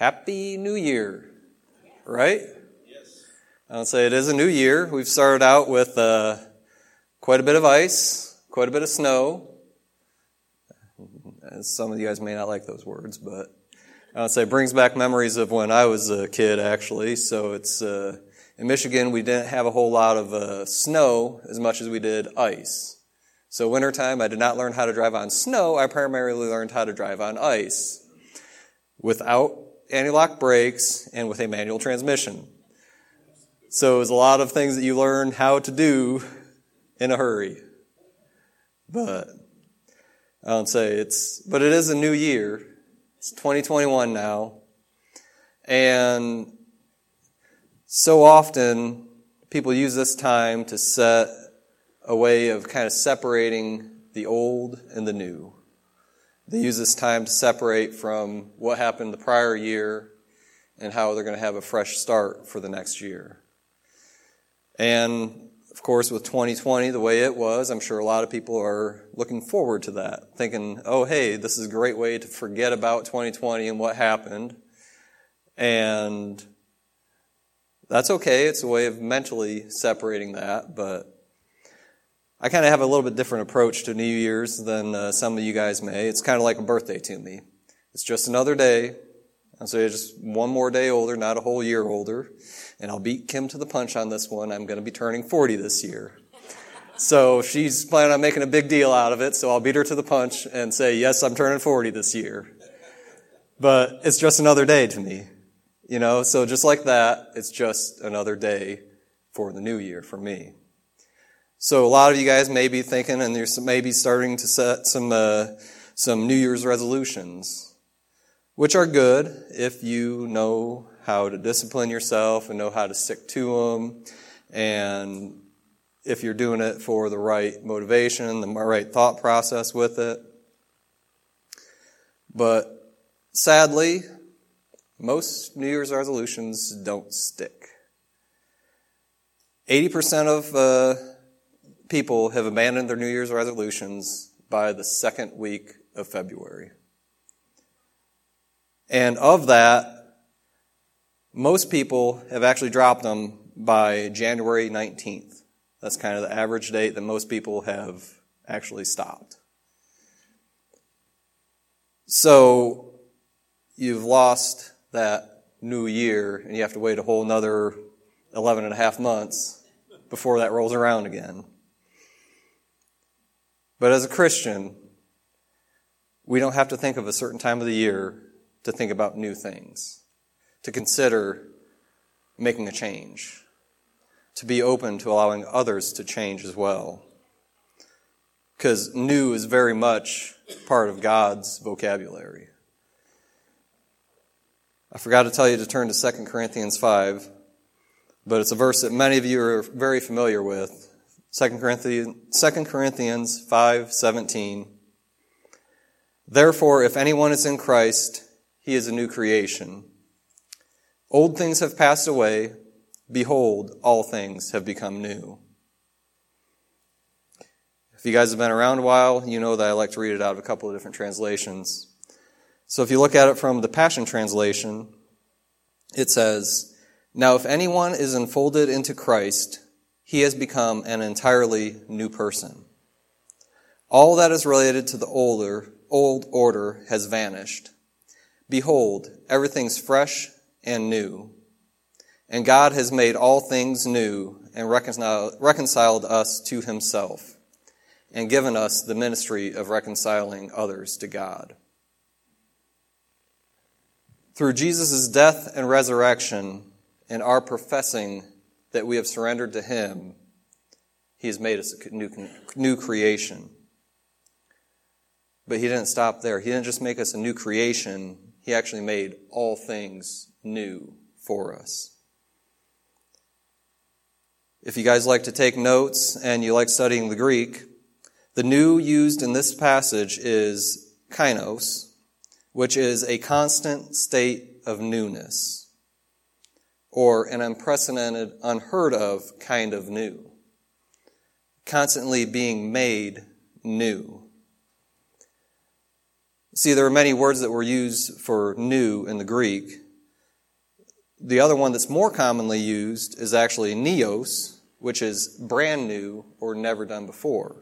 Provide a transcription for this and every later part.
Happy New Year, right? Yes. I'll say it is a new year. We've started out with uh, quite a bit of ice, quite a bit of snow. Some of you guys may not like those words, but I would say it brings back memories of when I was a kid, actually. So it's uh, in Michigan, we didn't have a whole lot of uh, snow as much as we did ice. So wintertime, I did not learn how to drive on snow. I primarily learned how to drive on ice without anti-lock brakes and with a manual transmission. So it was a lot of things that you learn how to do in a hurry. But I don't say it's, but it is a new year. It's 2021 now. And so often people use this time to set a way of kind of separating the old and the new. They use this time to separate from what happened the prior year and how they're going to have a fresh start for the next year. And of course, with 2020 the way it was, I'm sure a lot of people are looking forward to that, thinking, oh, hey, this is a great way to forget about 2020 and what happened. And that's okay. It's a way of mentally separating that, but I kind of have a little bit different approach to New Year's than uh, some of you guys may. It's kind of like a birthday to me. It's just another day. And so just one more day older, not a whole year older. And I'll beat Kim to the punch on this one. I'm going to be turning 40 this year. So she's planning on making a big deal out of it. So I'll beat her to the punch and say, yes, I'm turning 40 this year. But it's just another day to me. You know, so just like that, it's just another day for the new year for me. So a lot of you guys may be thinking, and you're maybe starting to set some uh, some New Year's resolutions, which are good if you know how to discipline yourself and know how to stick to them, and if you're doing it for the right motivation, the right thought process with it. But sadly, most New Year's resolutions don't stick. 80% of uh, people have abandoned their New Year's resolutions by the second week of February. And of that, most people have actually dropped them by January 19th. That's kind of the average date that most people have actually stopped. So you've lost that new year and you have to wait a whole another 11 and a half months before that rolls around again. But as a Christian, we don't have to think of a certain time of the year to think about new things, to consider making a change, to be open to allowing others to change as well. Because new is very much part of God's vocabulary. I forgot to tell you to turn to 2 Corinthians 5, but it's a verse that many of you are very familiar with. 2 Corinthians, 2 Corinthians 5:17 Therefore if anyone is in Christ he is a new creation. Old things have passed away. Behold all things have become new. If you guys have been around a while you know that I like to read it out of a couple of different translations. So if you look at it from the Passion translation it says now if anyone is enfolded into Christ he has become an entirely new person. All that is related to the older, old order has vanished. Behold, everything's fresh and new. And God has made all things new and reconciled, us to himself and given us the ministry of reconciling others to God. Through Jesus' death and resurrection and our professing that we have surrendered to Him, He has made us a new, new creation. But He didn't stop there. He didn't just make us a new creation, He actually made all things new for us. If you guys like to take notes and you like studying the Greek, the new used in this passage is kainos, which is a constant state of newness or an unprecedented, unheard of kind of new. Constantly being made new. See, there are many words that were used for new in the Greek, The other one that's more commonly used is actually neos, which is brand new or never done before.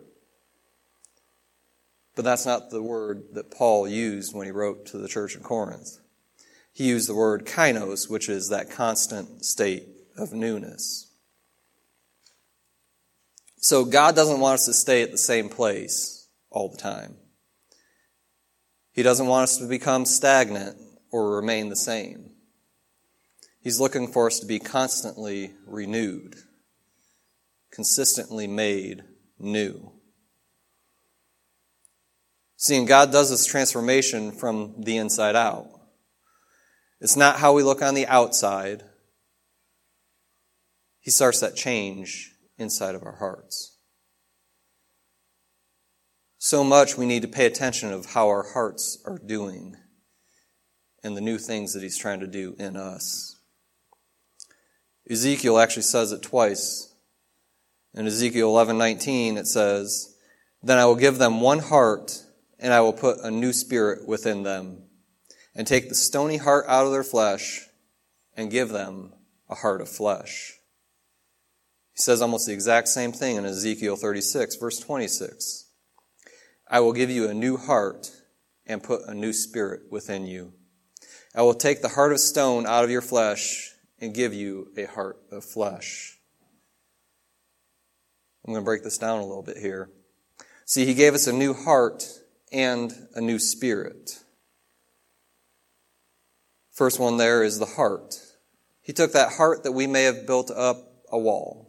But that's not the word that Paul used when he wrote to the church in Corinth. He used the word kainos, which is that constant state of newness. So God doesn't want us to stay at the same place all the time. He doesn't want us to become stagnant or remain the same. He's looking for us to be constantly renewed, consistently made new. Seeing God does this transformation from the inside out. It's not how we look on the outside. He starts that change inside of our hearts. So much we need to pay attention of how our hearts are doing and the new things that he's trying to do in us. Ezekiel actually says it twice. In Ezekiel 11:19 it says, "Then I will give them one heart and I will put a new spirit within them and take the stony heart out of their flesh and give them a heart of flesh." He says almost the exact same thing in Ezekiel 36 verse 26. I will give you a new heart and put a new spirit within you. I will take the heart of stone out of your flesh and give you a heart of flesh. I'm going to break this down a little bit here. See, he gave us a new heart and a new spirit. First one there is the heart. He took that heart that we may have built up a wall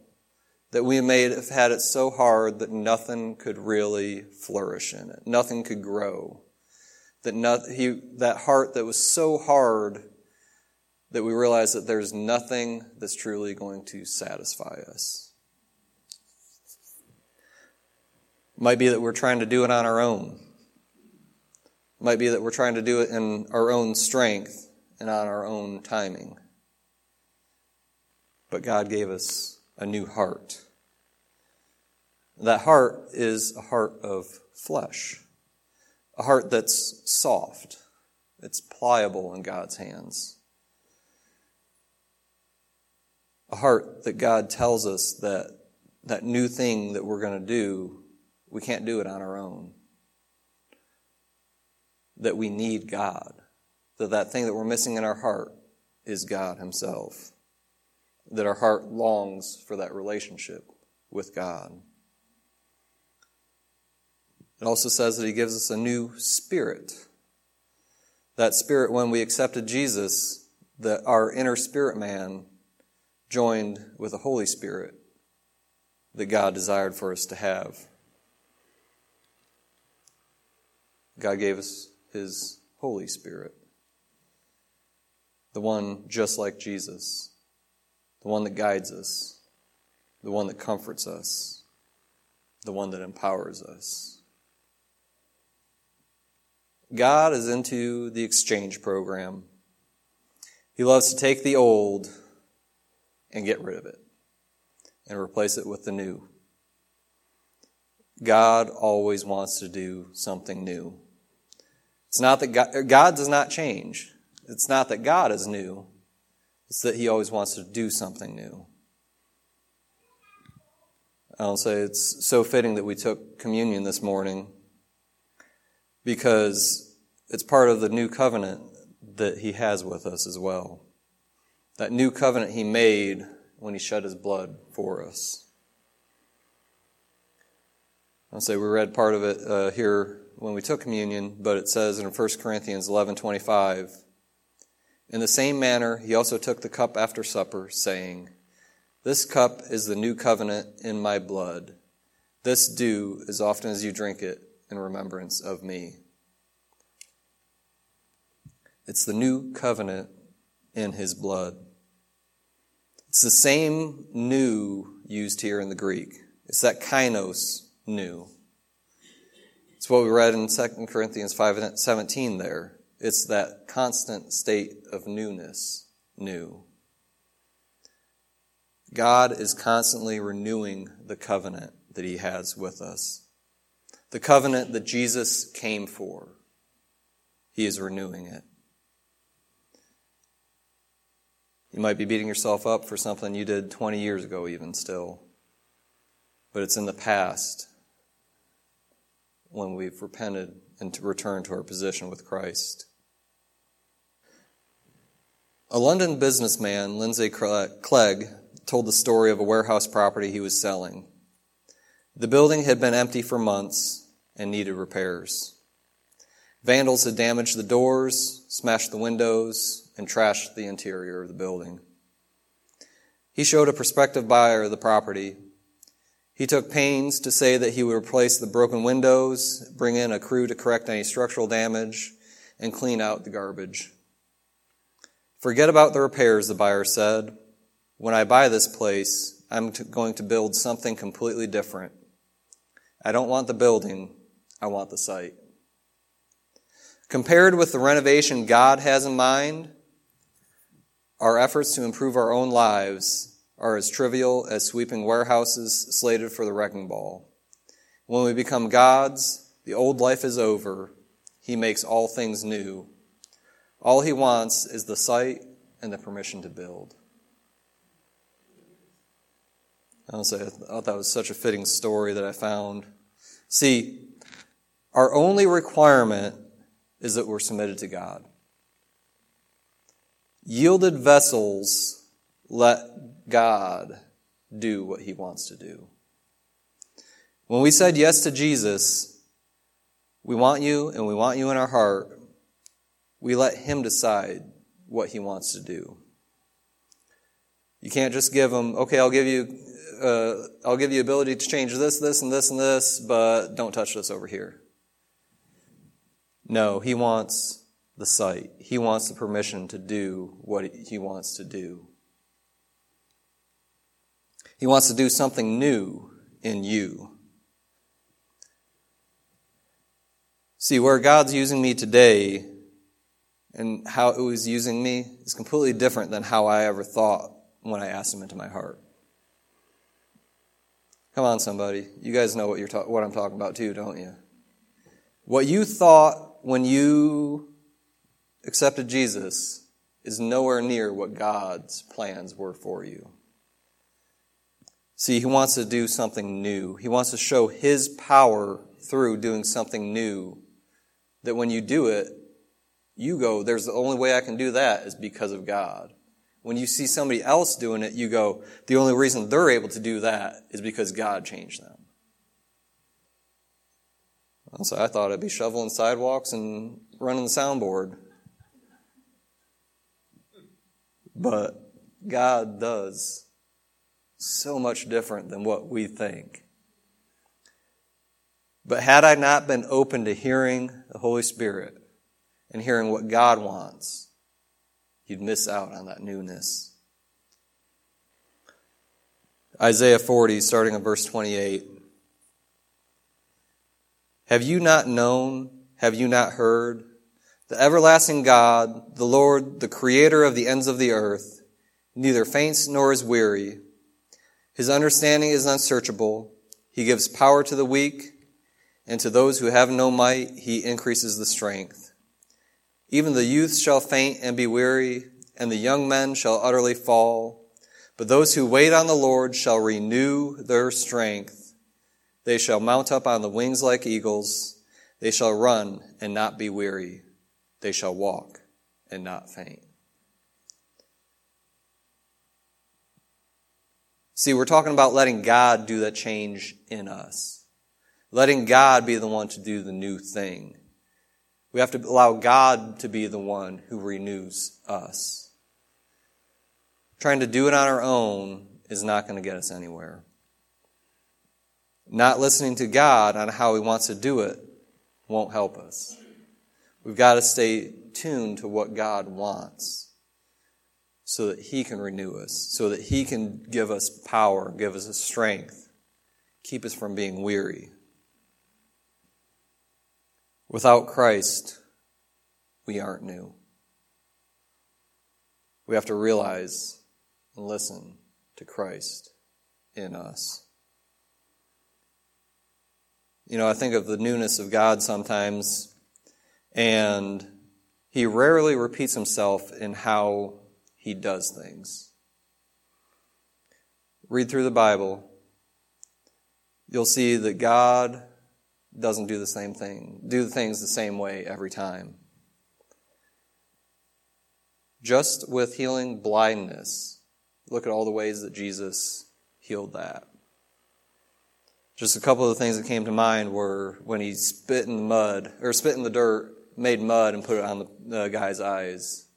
that we may have had it so hard that nothing could really flourish in it, nothing could grow. That, not, he, that heart that was so hard that we realize that there's nothing that's truly going to satisfy us. Might be that we're trying to do it on our own. Might be that we're trying to do it in our own strength and on our own timing. But God gave us a new heart. That heart is a heart of flesh, a heart that's soft, it's pliable in God's hands. A heart that God tells us that that new thing that we're going to do, we can't do it on our own. That we need God. That that thing that we're missing in our heart is God Himself that our heart longs for that relationship with God. It also says that He gives us a new spirit. That spirit, when we accepted Jesus, that our inner spirit man joined with the Holy Spirit that God desired for us to have. God gave us His Holy Spirit, the one just like Jesus the one that guides us, the one that comforts us, the one that empowers us. God is into the exchange program. He loves to take the old and get rid of it and replace it with the new. God always wants to do something new. It's not that God, God does not change. It's not that God is new. It's that he always wants to do something new. I'll say it's so fitting that we took communion this morning because it's part of the new covenant that he has with us as well. That new covenant he made when he shed his blood for us. I'll say we read part of it uh, here when we took communion, but it says in 1 Corinthians 11 25, in the same manner, he also took the cup after supper, saying, This cup is the new covenant in my blood. This do as often as you drink it in remembrance of me. It's the new covenant in his blood. It's the same new used here in the Greek. It's that kainos new. It's what we read in 2 Corinthians 5 17 there. It's that constant state of newness, new. God is constantly renewing the covenant that He has with us. The covenant that Jesus came for, He is renewing it. You might be beating yourself up for something you did 20 years ago, even still. But it's in the past when we've repented and to return to our position with Christ. A London businessman, Lindsay Clegg, told the story of a warehouse property he was selling. The building had been empty for months and needed repairs. Vandals had damaged the doors, smashed the windows, and trashed the interior of the building. He showed a prospective buyer the property. He took pains to say that he would replace the broken windows, bring in a crew to correct any structural damage, and clean out the garbage. Forget about the repairs, the buyer said. When I buy this place, I'm going to build something completely different. I don't want the building, I want the site. Compared with the renovation God has in mind, our efforts to improve our own lives are as trivial as sweeping warehouses slated for the wrecking ball. When we become God's, the old life is over. He makes all things new. All he wants is the site and the permission to build. Honestly, I thought that was such a fitting story that I found. See, our only requirement is that we're submitted to God. Yielded vessels let God do what he wants to do. When we said yes to Jesus, we want you and we want you in our heart, we let him decide what he wants to do. You can't just give him, okay, I'll give you, uh, I'll give you ability to change this, this, and this, and this, but don't touch this over here. No, he wants the site. He wants the permission to do what he wants to do. He wants to do something new in you. See, where God's using me today and how it was using me is completely different than how I ever thought when I asked Him into my heart. Come on, somebody. You guys know what, you're ta- what I'm talking about too, don't you? What you thought when you accepted Jesus is nowhere near what God's plans were for you. See, He wants to do something new. He wants to show His power through doing something new. That when you do it, you go, there's the only way I can do that is because of God. When you see somebody else doing it, you go, the only reason they're able to do that is because God changed them. So I thought I'd be shoveling sidewalks and running the soundboard. But God does so much different than what we think. But had I not been open to hearing the Holy Spirit, and hearing what God wants, you'd miss out on that newness. Isaiah 40, starting in verse 28. Have you not known? Have you not heard? The everlasting God, the Lord, the creator of the ends of the earth, neither faints nor is weary. His understanding is unsearchable. He gives power to the weak, and to those who have no might, he increases the strength. Even the youth shall faint and be weary, and the young men shall utterly fall. But those who wait on the Lord shall renew their strength. They shall mount up on the wings like eagles. They shall run and not be weary. They shall walk and not faint. See, we're talking about letting God do that change in us. Letting God be the one to do the new thing. We have to allow God to be the one who renews us. Trying to do it on our own is not going to get us anywhere. Not listening to God on how He wants to do it won't help us. We've got to stay tuned to what God wants so that He can renew us, so that He can give us power, give us strength, keep us from being weary. Without Christ, we aren't new. We have to realize and listen to Christ in us. You know, I think of the newness of God sometimes, and He rarely repeats Himself in how he does things. Read through the Bible, you'll see that God doesn't do the same thing, do the things the same way every time. Just with healing blindness, look at all the ways that Jesus healed that. Just a couple of the things that came to mind were when he spit in the mud, or spit in the dirt, made mud and put it on the, guy's eyes.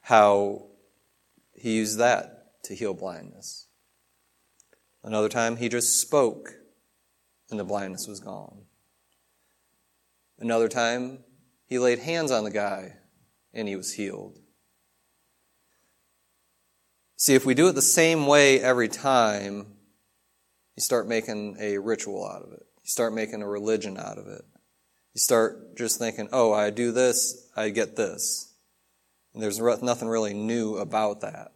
How he used that to heal blindness. Another time, he just spoke and the blindness was gone. Another time, he laid hands on the guy and he was healed. See, if we do it the same way every time, you start making a ritual out of it. You start making a religion out of it. You start just thinking, oh, I do this, I get this. And there's nothing really new about that.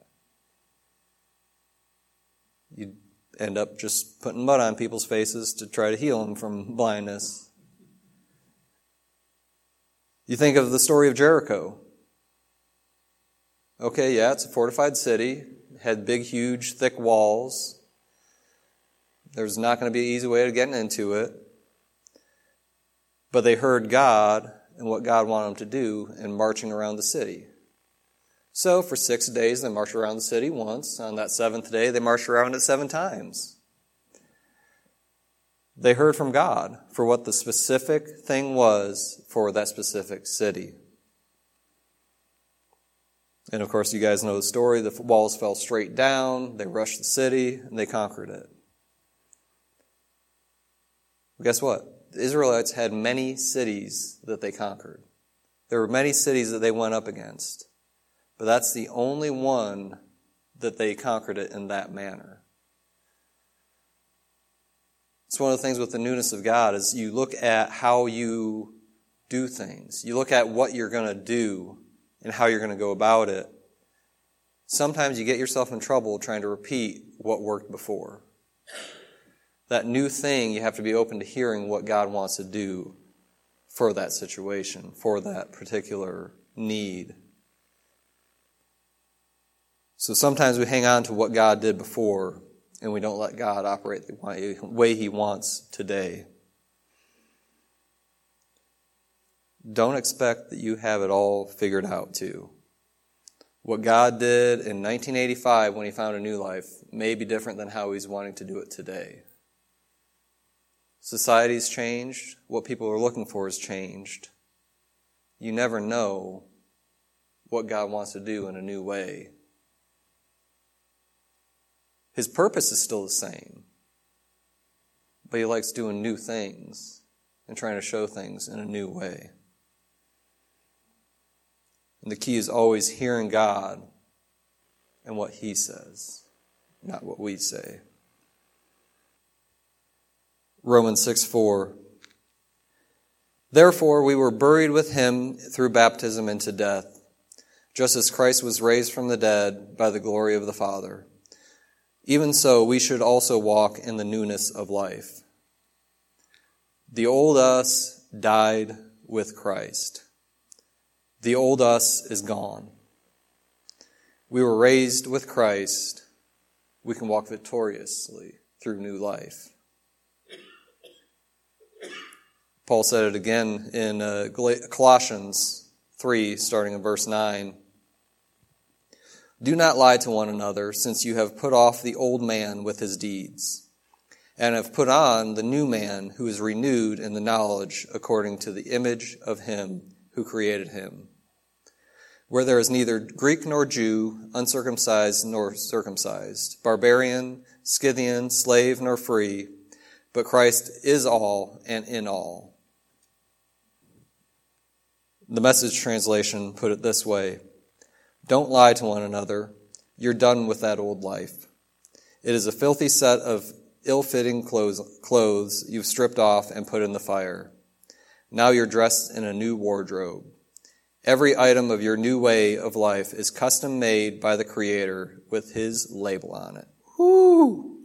You end up just putting mud on people's faces to try to heal them from blindness. You think of the story of Jericho. Okay, yeah, it's a fortified city, had big, huge, thick walls. There's not going to be an easy way to get into it. But they heard God and what God wanted them to do in marching around the city. So for six days, they marched around the city once. On that seventh day, they marched around it seven times. They heard from God for what the specific thing was for that specific city. And of course, you guys know the story. The walls fell straight down, they rushed the city, and they conquered it. Guess what? The Israelites had many cities that they conquered. There were many cities that they went up against. But that's the only one that they conquered it in that manner. It's one of the things with the newness of God is you look at how you do things. You look at what you're going to do and how you're going to go about it. Sometimes you get yourself in trouble trying to repeat what worked before. That new thing, you have to be open to hearing what God wants to do for that situation, for that particular need. So sometimes we hang on to what God did before and we don't let God operate the way He wants today. Don't expect that you have it all figured out, too. What God did in 1985 when He found a new life may be different than how He's wanting to do it today. Society's changed. What people are looking for has changed. You never know what God wants to do in a new way his purpose is still the same, but he likes doing new things and trying to show things in a new way. And the key is always hearing God and what he says, not what we say. Romans 6 4. Therefore, we were buried with him through baptism into death, just as Christ was raised from the dead by the glory of the Father. Even so, we should also walk in the newness of life. The old us died with Christ. The old us is gone. We were raised with Christ. We can walk victoriously through new life. Paul said it again in uh, Colossians 3, starting in verse 9. Do not lie to one another, since you have put off the old man with his deeds, and have put on the new man who is renewed in the knowledge according to the image of him who created him. Where there is neither Greek nor Jew, uncircumcised nor circumcised, barbarian, Scythian, slave nor free, but Christ is all and in all. The message translation put it this way don't lie to one another. You're done with that old life. It is a filthy set of ill fitting clothes, you've stripped off and put in the fire. Now you're dressed in a new wardrobe. Every item of your new way of life is custom made by the Creator with His label on it. Whoo!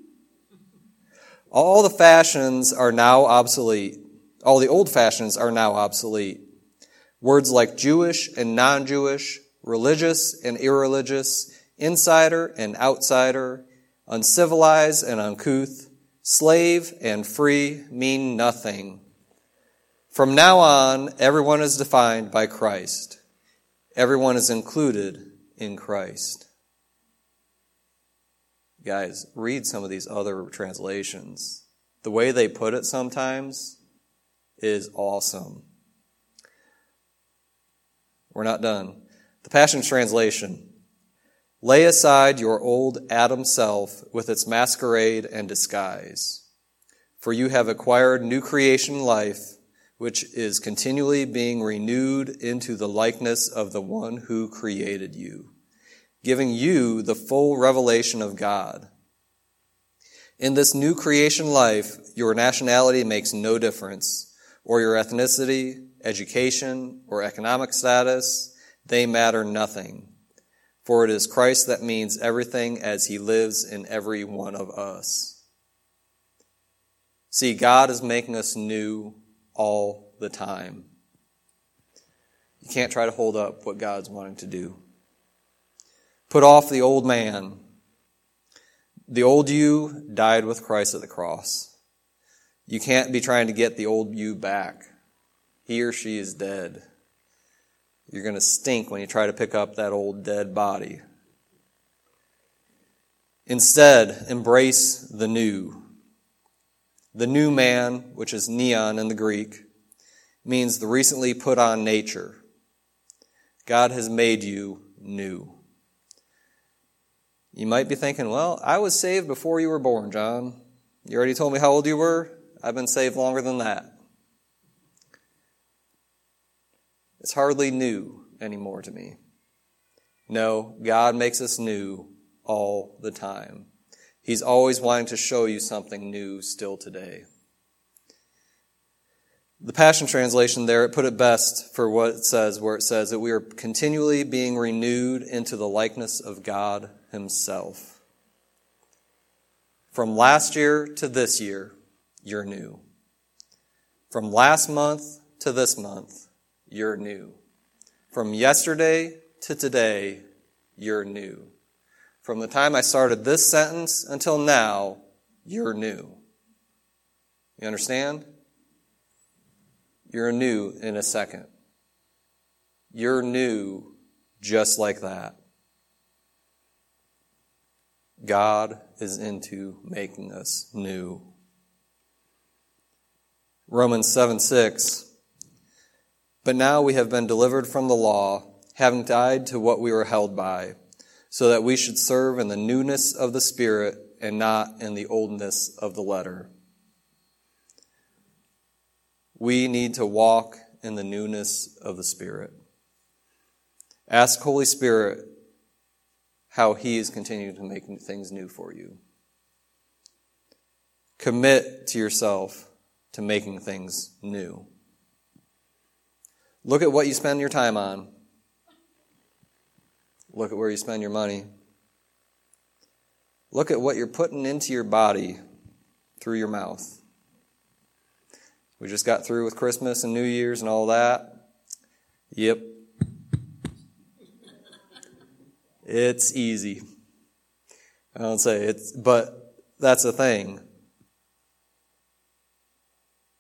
All the fashions are now obsolete. All the old fashions are now obsolete. Words like Jewish and non Jewish, religious and irreligious, insider and outsider, uncivilized and uncouth, slave and free mean nothing. From now on, everyone is defined by Christ. Everyone is included in Christ. Guys, read some of these other translations. The way they put it sometimes is awesome. We're not done. The Passion Translation. Lay aside your old Adam self with its masquerade and disguise, for you have acquired new creation life, which is continually being renewed into the likeness of the one who created you, giving you the full revelation of God. In this new creation life, your nationality makes no difference, or your ethnicity, education, or economic status, they matter nothing. For it is Christ that means everything as he lives in every one of us. See, God is making us new all the time. You can't try to hold up what God's wanting to do. Put off the old man. The old you died with Christ at the cross. You can't be trying to get the old you back. He or she is dead. You're going to stink when you try to pick up that old dead body. Instead, embrace the new. The new man, which is neon in the Greek, means the recently put on nature. God has made you new. You might be thinking, well, I was saved before you were born, John. You already told me how old you were. I've been saved longer than that. It's hardly new anymore to me. No, God makes us new all the time. He's always wanting to show you something new still today. The Passion Translation there, it put it best for what it says, where it says that we are continually being renewed into the likeness of God Himself. From last year to this year, you're new. From last month to this month, you're new. From yesterday to today, you're new. From the time I started this sentence until now, you're new. You understand? You're new in a second. You're new just like that. God is into making us new. Romans 7 6 but now we have been delivered from the law, having died to what we were held by, so that we should serve in the newness of the Spirit and not in the oldness of the letter. We need to walk in the newness of the Spirit. Ask Holy Spirit how He is continuing to make things new for you. Commit to yourself to making things new. Look at what you spend your time on. Look at where you spend your money. Look at what you're putting into your body through your mouth. We just got through with Christmas and New Year's and all that. Yep. It's easy. I don't say it's, but that's the thing.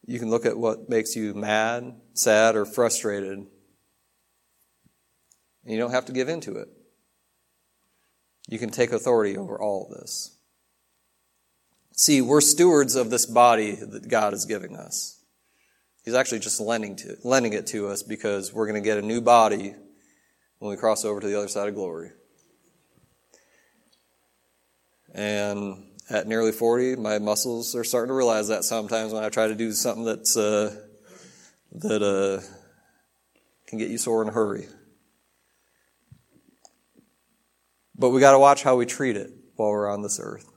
You can look at what makes you mad, sad, or frustrated. And you don't have to give in to it. You can take authority over all of this. See, we're stewards of this body that God is giving us. He's actually just lending, to, lending it to us because we're going to get a new body when we cross over to the other side of glory. And at nearly 40, my muscles are starting to realize that sometimes when I try to do something that's, uh, that uh, can get you sore in a hurry. But we got to watch how we treat it while we're on this earth.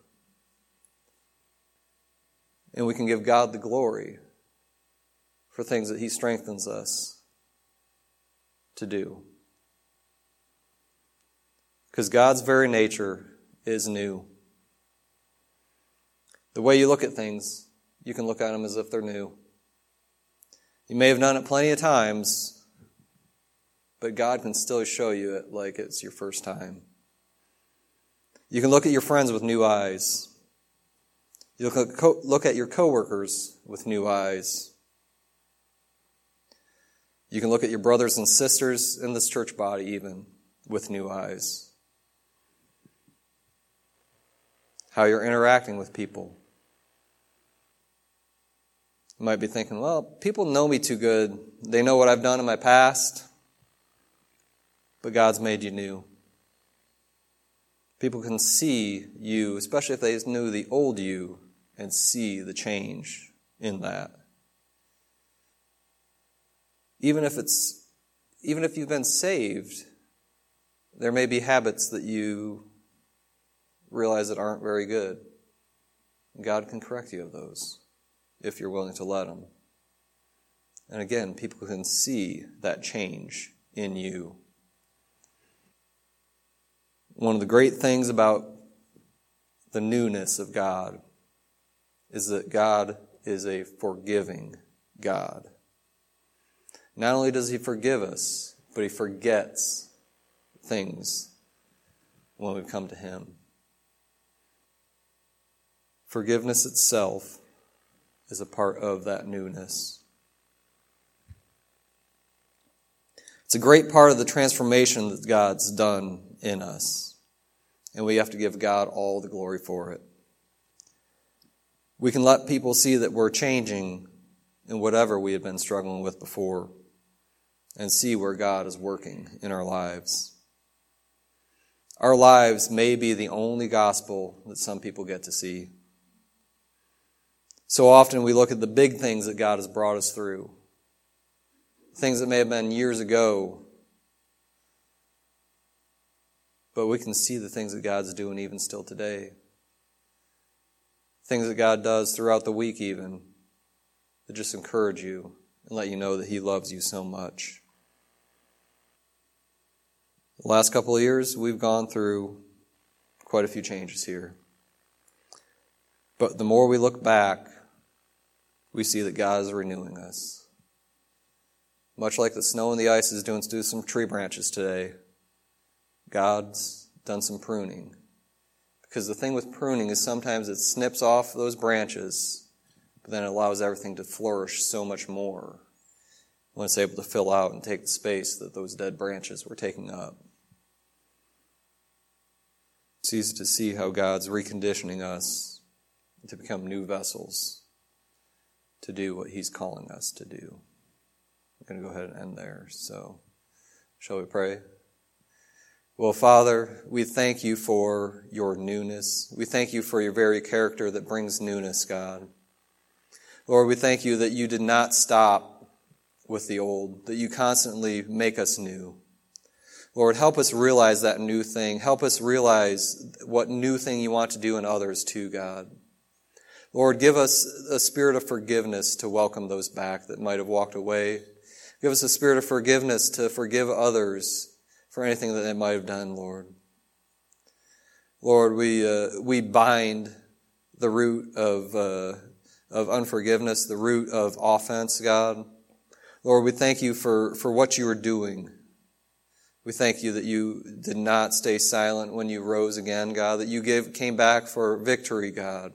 And we can give God the glory for things that He strengthens us to do. Because God's very nature is new. The way you look at things, you can look at them as if they're new. You may have done it plenty of times, but God can still show you it like it's your first time. You can look at your friends with new eyes. You look at your coworkers with new eyes. You can look at your brothers and sisters in this church body even with new eyes. How you're interacting with people. You might be thinking, well, people know me too good. They know what I've done in my past. But God's made you new. People can see you, especially if they knew the old you, and see the change in that. Even if it's even if you've been saved, there may be habits that you realize that aren't very good. God can correct you of those if you're willing to let Him. And again, people can see that change in you. One of the great things about the newness of God is that God is a forgiving God. Not only does He forgive us, but He forgets things when we come to Him. Forgiveness itself is a part of that newness. It's a great part of the transformation that God's done in us, and we have to give God all the glory for it. We can let people see that we're changing in whatever we had been struggling with before and see where God is working in our lives. Our lives may be the only gospel that some people get to see. So often we look at the big things that God has brought us through, things that may have been years ago, but we can see the things that God's doing even still today. Things that God does throughout the week, even, that just encourage you and let you know that He loves you so much. The last couple of years, we've gone through quite a few changes here. But the more we look back, we see that God is renewing us. Much like the snow and the ice is doing to some tree branches today, God's done some pruning. Because the thing with pruning is sometimes it snips off those branches, but then it allows everything to flourish so much more when it's able to fill out and take the space that those dead branches were taking up. It's easy to see how God's reconditioning us to become new vessels to do what He's calling us to do. I'm going to go ahead and end there. So, shall we pray? Well, Father, we thank you for your newness. We thank you for your very character that brings newness, God. Lord, we thank you that you did not stop with the old, that you constantly make us new. Lord, help us realize that new thing. Help us realize what new thing you want to do in others too, God. Lord, give us a spirit of forgiveness to welcome those back that might have walked away. Give us a spirit of forgiveness to forgive others for anything that they might have done, Lord. Lord, we, uh, we bind the root of, uh, of unforgiveness, the root of offense, God. Lord, we thank you for, for what you are doing. We thank you that you did not stay silent when you rose again, God, that you gave, came back for victory, God.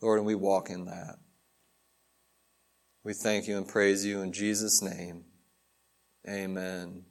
Lord, and we walk in that. We thank you and praise you in Jesus' name. Amen.